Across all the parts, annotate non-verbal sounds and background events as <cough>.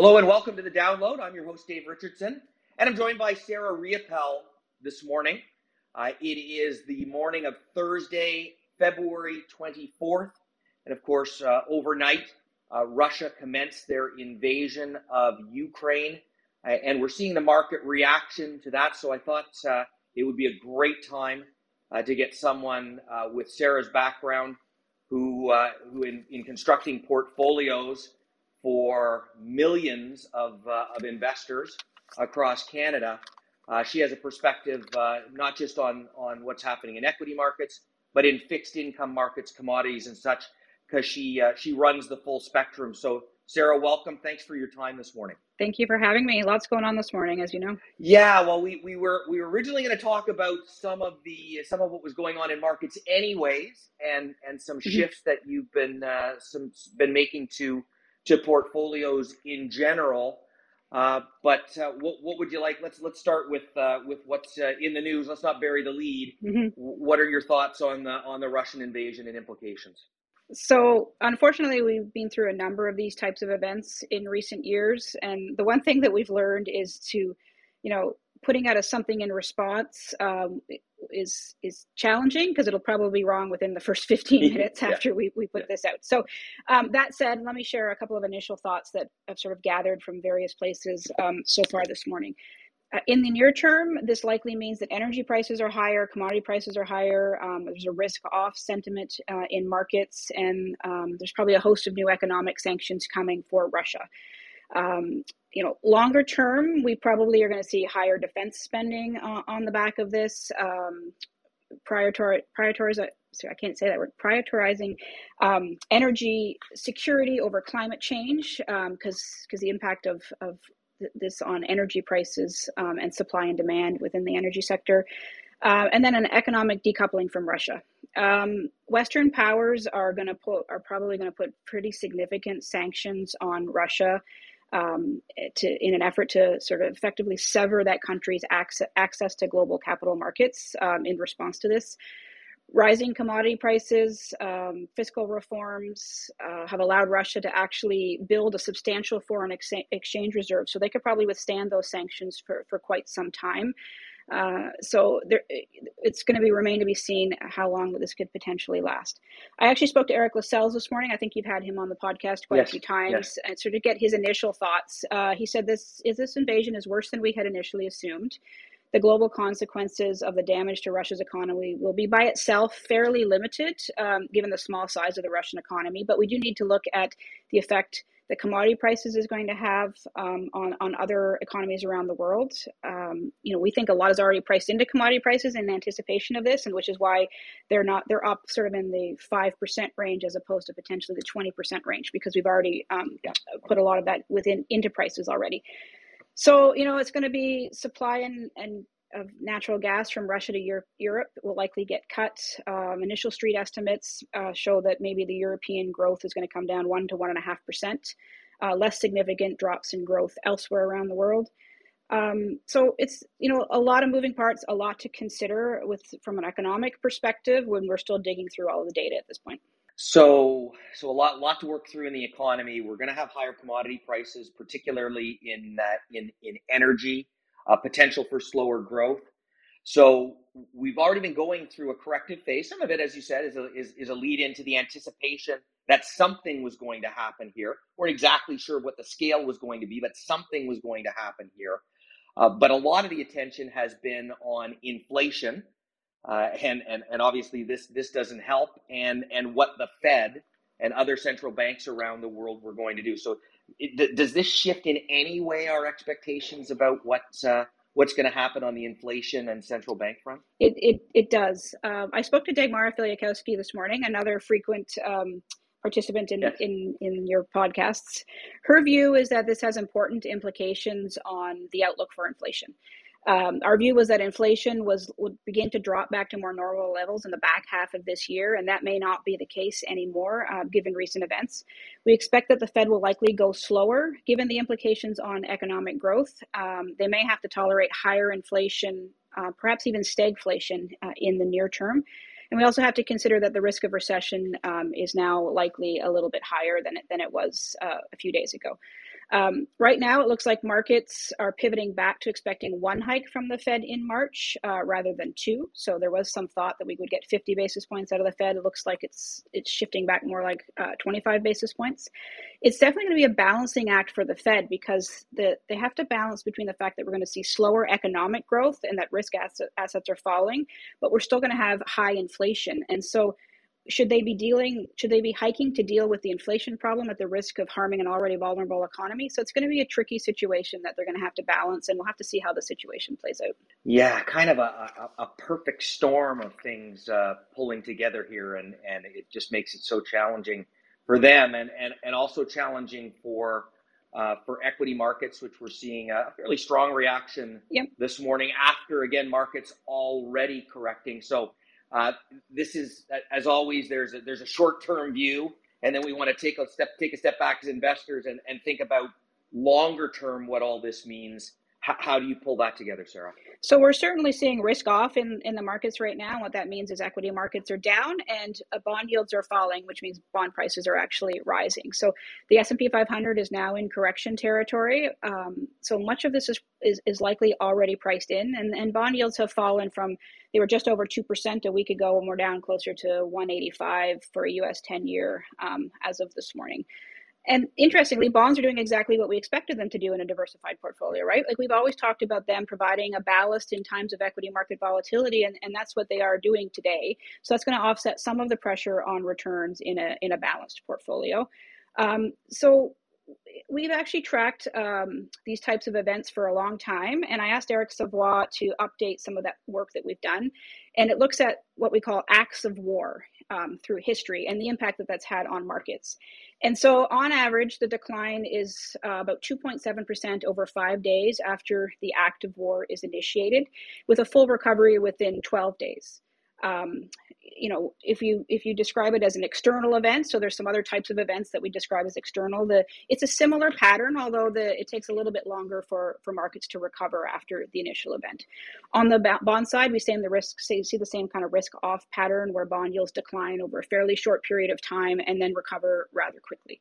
Hello and welcome to the download. I'm your host, Dave Richardson, and I'm joined by Sarah Riopelle this morning. Uh, it is the morning of Thursday, February 24th. And of course, uh, overnight, uh, Russia commenced their invasion of Ukraine. Uh, and we're seeing the market reaction to that. So I thought uh, it would be a great time uh, to get someone with Sarah's background who, who in, in constructing portfolios, for millions of, uh, of investors across Canada. Uh, she has a perspective uh, not just on, on what's happening in equity markets, but in fixed income markets, commodities, and such, because she uh, she runs the full spectrum. So, Sarah, welcome. Thanks for your time this morning. Thank you for having me. Lots going on this morning, as you know. Yeah, well, we, we were we were originally going to talk about some of the some of what was going on in markets, anyways, and and some mm-hmm. shifts that you've been uh, some been making to to portfolios in general. Uh, but uh, what, what would you like? Let's let's start with uh, with what's uh, in the news. Let's not bury the lead. Mm-hmm. What are your thoughts on the on the Russian invasion and implications? So, unfortunately, we've been through a number of these types of events in recent years, and the one thing that we've learned is to, you know, putting out a something in response um, is is challenging because it'll probably be wrong within the first 15 minutes after yeah. we, we put yeah. this out. So um, that said, let me share a couple of initial thoughts that I've sort of gathered from various places um, so far this morning. Uh, in the near term, this likely means that energy prices are higher, commodity prices are higher. Um, there's a risk off sentiment uh, in markets, and um, there's probably a host of new economic sanctions coming for Russia. Um, you know, longer term, we probably are going to see higher defense spending uh, on the back of this. Um, prioritorize, sorry, I can't say that word, prioritizing um, energy security over climate change because um, because the impact of, of this on energy prices um, and supply and demand within the energy sector. Uh, and then an economic decoupling from Russia. Um, Western powers are going to put are probably going to put pretty significant sanctions on Russia um, to, in an effort to sort of effectively sever that country's access, access to global capital markets um, in response to this. Rising commodity prices, um, fiscal reforms uh, have allowed Russia to actually build a substantial foreign ex- exchange reserve. So they could probably withstand those sanctions for, for quite some time. Uh, so there, it's going to be remain to be seen how long this could potentially last. I actually spoke to Eric Lascelles this morning. I think you've had him on the podcast quite yes. a few times, yes. and so to get his initial thoughts, uh, he said this is this invasion is worse than we had initially assumed. The global consequences of the damage to Russia's economy will be by itself fairly limited, um, given the small size of the Russian economy. But we do need to look at the effect the commodity prices is going to have um, on, on other economies around the world. Um, you know, we think a lot is already priced into commodity prices in anticipation of this, and which is why they're not they're up sort of in the five percent range as opposed to potentially the twenty percent range because we've already um, put a lot of that within into prices already. So you know, it's going to be supply and and of natural gas from Russia to Europe, Europe will likely get cut. Um, initial street estimates uh, show that maybe the European growth is going to come down one to one and a half percent. Uh, less significant drops in growth elsewhere around the world. Um, so it's you know a lot of moving parts, a lot to consider with from an economic perspective when we're still digging through all of the data at this point. So, so a lot, lot to work through in the economy. We're going to have higher commodity prices, particularly in that in in energy uh, potential for slower growth. So we've already been going through a corrective phase. Some of it, as you said, is a, is, is a lead into the anticipation that something was going to happen here. We're exactly sure what the scale was going to be, but something was going to happen here. Uh, but a lot of the attention has been on inflation, uh, and, and and obviously this this doesn't help, and and what the Fed and other central banks around the world were going to do. So it, does this shift in any way our expectations about what uh, what's going to happen on the inflation and central bank front? It it, it does. Um, I spoke to Dagmara Fijalkowski this morning, another frequent um, participant in, yes. in in your podcasts. Her view is that this has important implications on the outlook for inflation. Um, our view was that inflation was would begin to drop back to more normal levels in the back half of this year, and that may not be the case anymore uh, given recent events. We expect that the Fed will likely go slower given the implications on economic growth. Um, they may have to tolerate higher inflation, uh, perhaps even stagflation uh, in the near term. And we also have to consider that the risk of recession um, is now likely a little bit higher than it, than it was uh, a few days ago. Um, right now, it looks like markets are pivoting back to expecting one hike from the Fed in March uh, rather than two. So there was some thought that we would get 50 basis points out of the Fed. It looks like it's it's shifting back more like uh, 25 basis points. It's definitely going to be a balancing act for the Fed because the, they have to balance between the fact that we're going to see slower economic growth and that risk asset, assets are falling, but we're still going to have high inflation. And so should they be dealing should they be hiking to deal with the inflation problem at the risk of harming an already vulnerable economy so it's going to be a tricky situation that they're going to have to balance and we'll have to see how the situation plays out yeah kind of a, a, a perfect storm of things uh, pulling together here and, and it just makes it so challenging for them and, and, and also challenging for uh, for equity markets, which we're seeing a fairly strong reaction yep. this morning after again markets already correcting. So uh, this is, as always, there's a, there's a short term view, and then we want to take a step take a step back as investors and, and think about longer term what all this means. H- how do you pull that together, Sarah? So we're certainly seeing risk off in, in the markets right now. What that means is equity markets are down and uh, bond yields are falling, which means bond prices are actually rising. So the S&P 500 is now in correction territory. Um, so much of this is, is, is likely already priced in, and, and bond yields have fallen from they were just over 2% a week ago, and we're down closer to 185 for a US 10 year um, as of this morning. And interestingly, bonds are doing exactly what we expected them to do in a diversified portfolio, right? Like we've always talked about them providing a ballast in times of equity market volatility, and, and that's what they are doing today. So that's going to offset some of the pressure on returns in a in a balanced portfolio. Um, so we've actually tracked um, these types of events for a long time, and I asked Eric Savoie to update some of that work that we've done, and it looks at what we call acts of war um, through history and the impact that that's had on markets. And so, on average, the decline is uh, about 2.7% over five days after the act of war is initiated, with a full recovery within 12 days. Um, you know, if you if you describe it as an external event, so there's some other types of events that we describe as external. The it's a similar pattern, although the it takes a little bit longer for for markets to recover after the initial event. On the bond side, we see the risk see, see the same kind of risk off pattern where bond yields decline over a fairly short period of time and then recover rather quickly.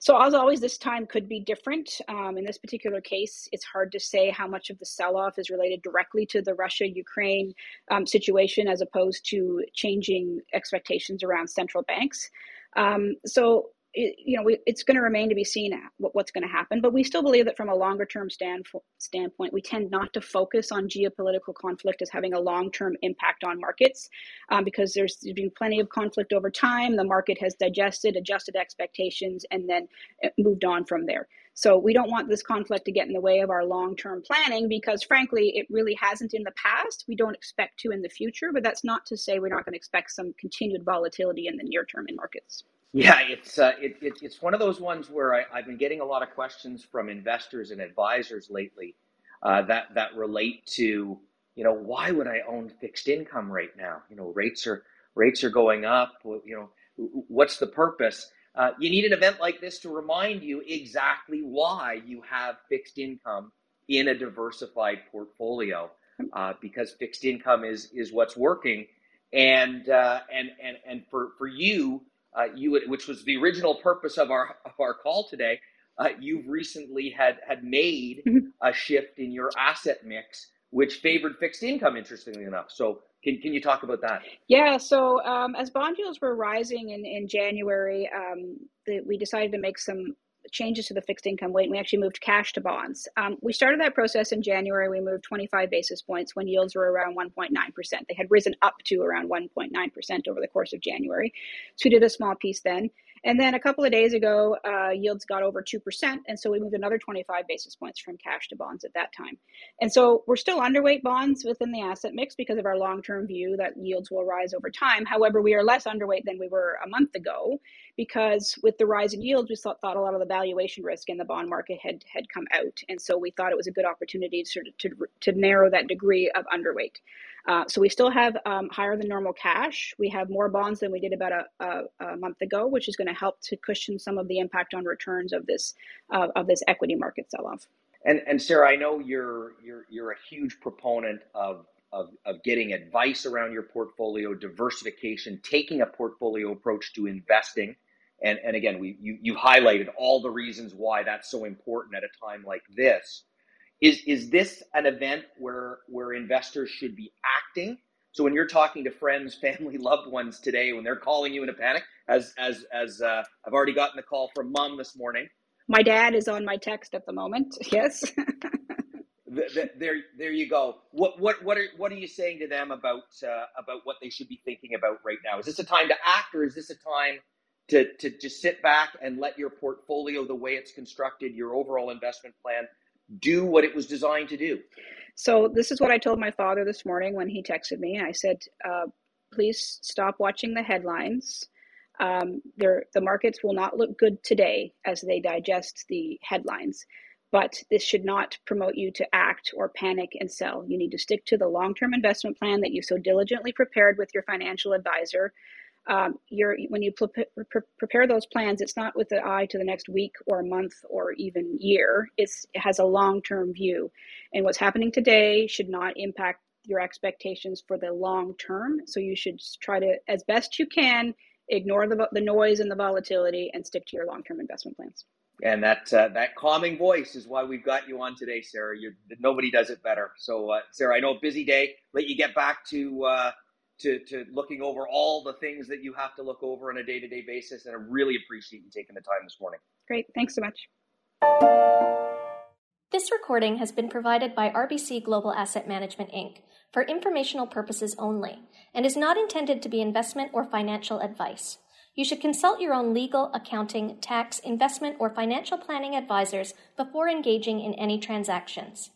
So, as always, this time could be different. Um, in this particular case, it's hard to say how much of the sell off is related directly to the Russia Ukraine um, situation as opposed to changing expectations around central banks. Um, so, it, you know, we, it's going to remain to be seen what, what's going to happen. But we still believe that from a longer term stand, standpoint, we tend not to focus on geopolitical conflict as having a long term impact on markets um, because there's been plenty of conflict over time. The market has digested, adjusted expectations, and then moved on from there. So we don't want this conflict to get in the way of our long term planning because, frankly, it really hasn't in the past. We don't expect to in the future, but that's not to say we're not going to expect some continued volatility in the near term in markets. Yeah, it's uh, it, it, it's one of those ones where I, have been getting a lot of questions from investors and advisors lately uh, that that relate to you know why would I own fixed income right now? You know rates are rates are going up. You know what's the purpose? Uh, you need an event like this to remind you exactly why you have fixed income in a diversified portfolio uh, because fixed income is is what's working and uh, and and and for for you uh, you which was the original purpose of our of our call today. Uh, you've recently had had made mm-hmm. a shift in your asset mix, which favored fixed income. Interestingly enough, so can, can you talk about that? Yeah, so um, as bond yields were rising in, in January, um, the, we decided to make some changes to the fixed income weight. And we actually moved cash to bonds. Um, we started that process in January. We moved 25 basis points when yields were around 1.9%. They had risen up to around 1.9% over the course of January. So we did a small piece then. And then a couple of days ago, uh, yields got over 2%. And so we moved another 25 basis points from cash to bonds at that time. And so we're still underweight bonds within the asset mix because of our long term view that yields will rise over time. However, we are less underweight than we were a month ago because with the rise in yields, we thought, thought a lot of the valuation risk in the bond market had, had come out. And so we thought it was a good opportunity to, to, to narrow that degree of underweight. Uh, so we still have um, higher than normal cash. We have more bonds than we did about a, a, a month ago, which is going to help to cushion some of the impact on returns of this uh, of this equity market sell-off. And, and Sarah, I know you're you're you're a huge proponent of, of of getting advice around your portfolio, diversification, taking a portfolio approach to investing, And, and again, we, you, you highlighted all the reasons why that's so important at a time like this. Is, is this an event where, where investors should be acting? So when you're talking to friends, <laughs> family, loved ones today, when they're calling you in a panic, as, as, as uh, I've already gotten the call from mom this morning. My dad is on my text at the moment. <laughs> Yes. <laughs> the, the, there, there you go. What, what, what are, what are you saying to them about, uh, about what they should be thinking about right now? Is this a time to act, or is this a time to, to just sit back and let your portfolio, the way it's constructed, your overall investment plan, do what it was designed to do. So, this is what I told my father this morning when he texted me. I said, uh, please stop watching the headlines. Um, the markets will not look good today as they digest the headlines, but this should not promote you to act or panic and sell. You need to stick to the long term investment plan that you so diligently prepared with your financial advisor um, you're when you pre- pre- prepare those plans, it's not with the eye to the next week or month or even year. It's, it has a long term view, and what's happening today should not impact your expectations for the long term. So you should try to, as best you can, ignore the the noise and the volatility and stick to your long term investment plans. And that uh, that calming voice is why we've got you on today, Sarah. You're, nobody does it better. So, uh, Sarah, I know a busy day. Let you get back to uh, to, to looking over all the things that you have to look over on a day to day basis. And I really appreciate you taking the time this morning. Great. Thanks so much. This recording has been provided by RBC Global Asset Management Inc. for informational purposes only and is not intended to be investment or financial advice. You should consult your own legal, accounting, tax, investment, or financial planning advisors before engaging in any transactions.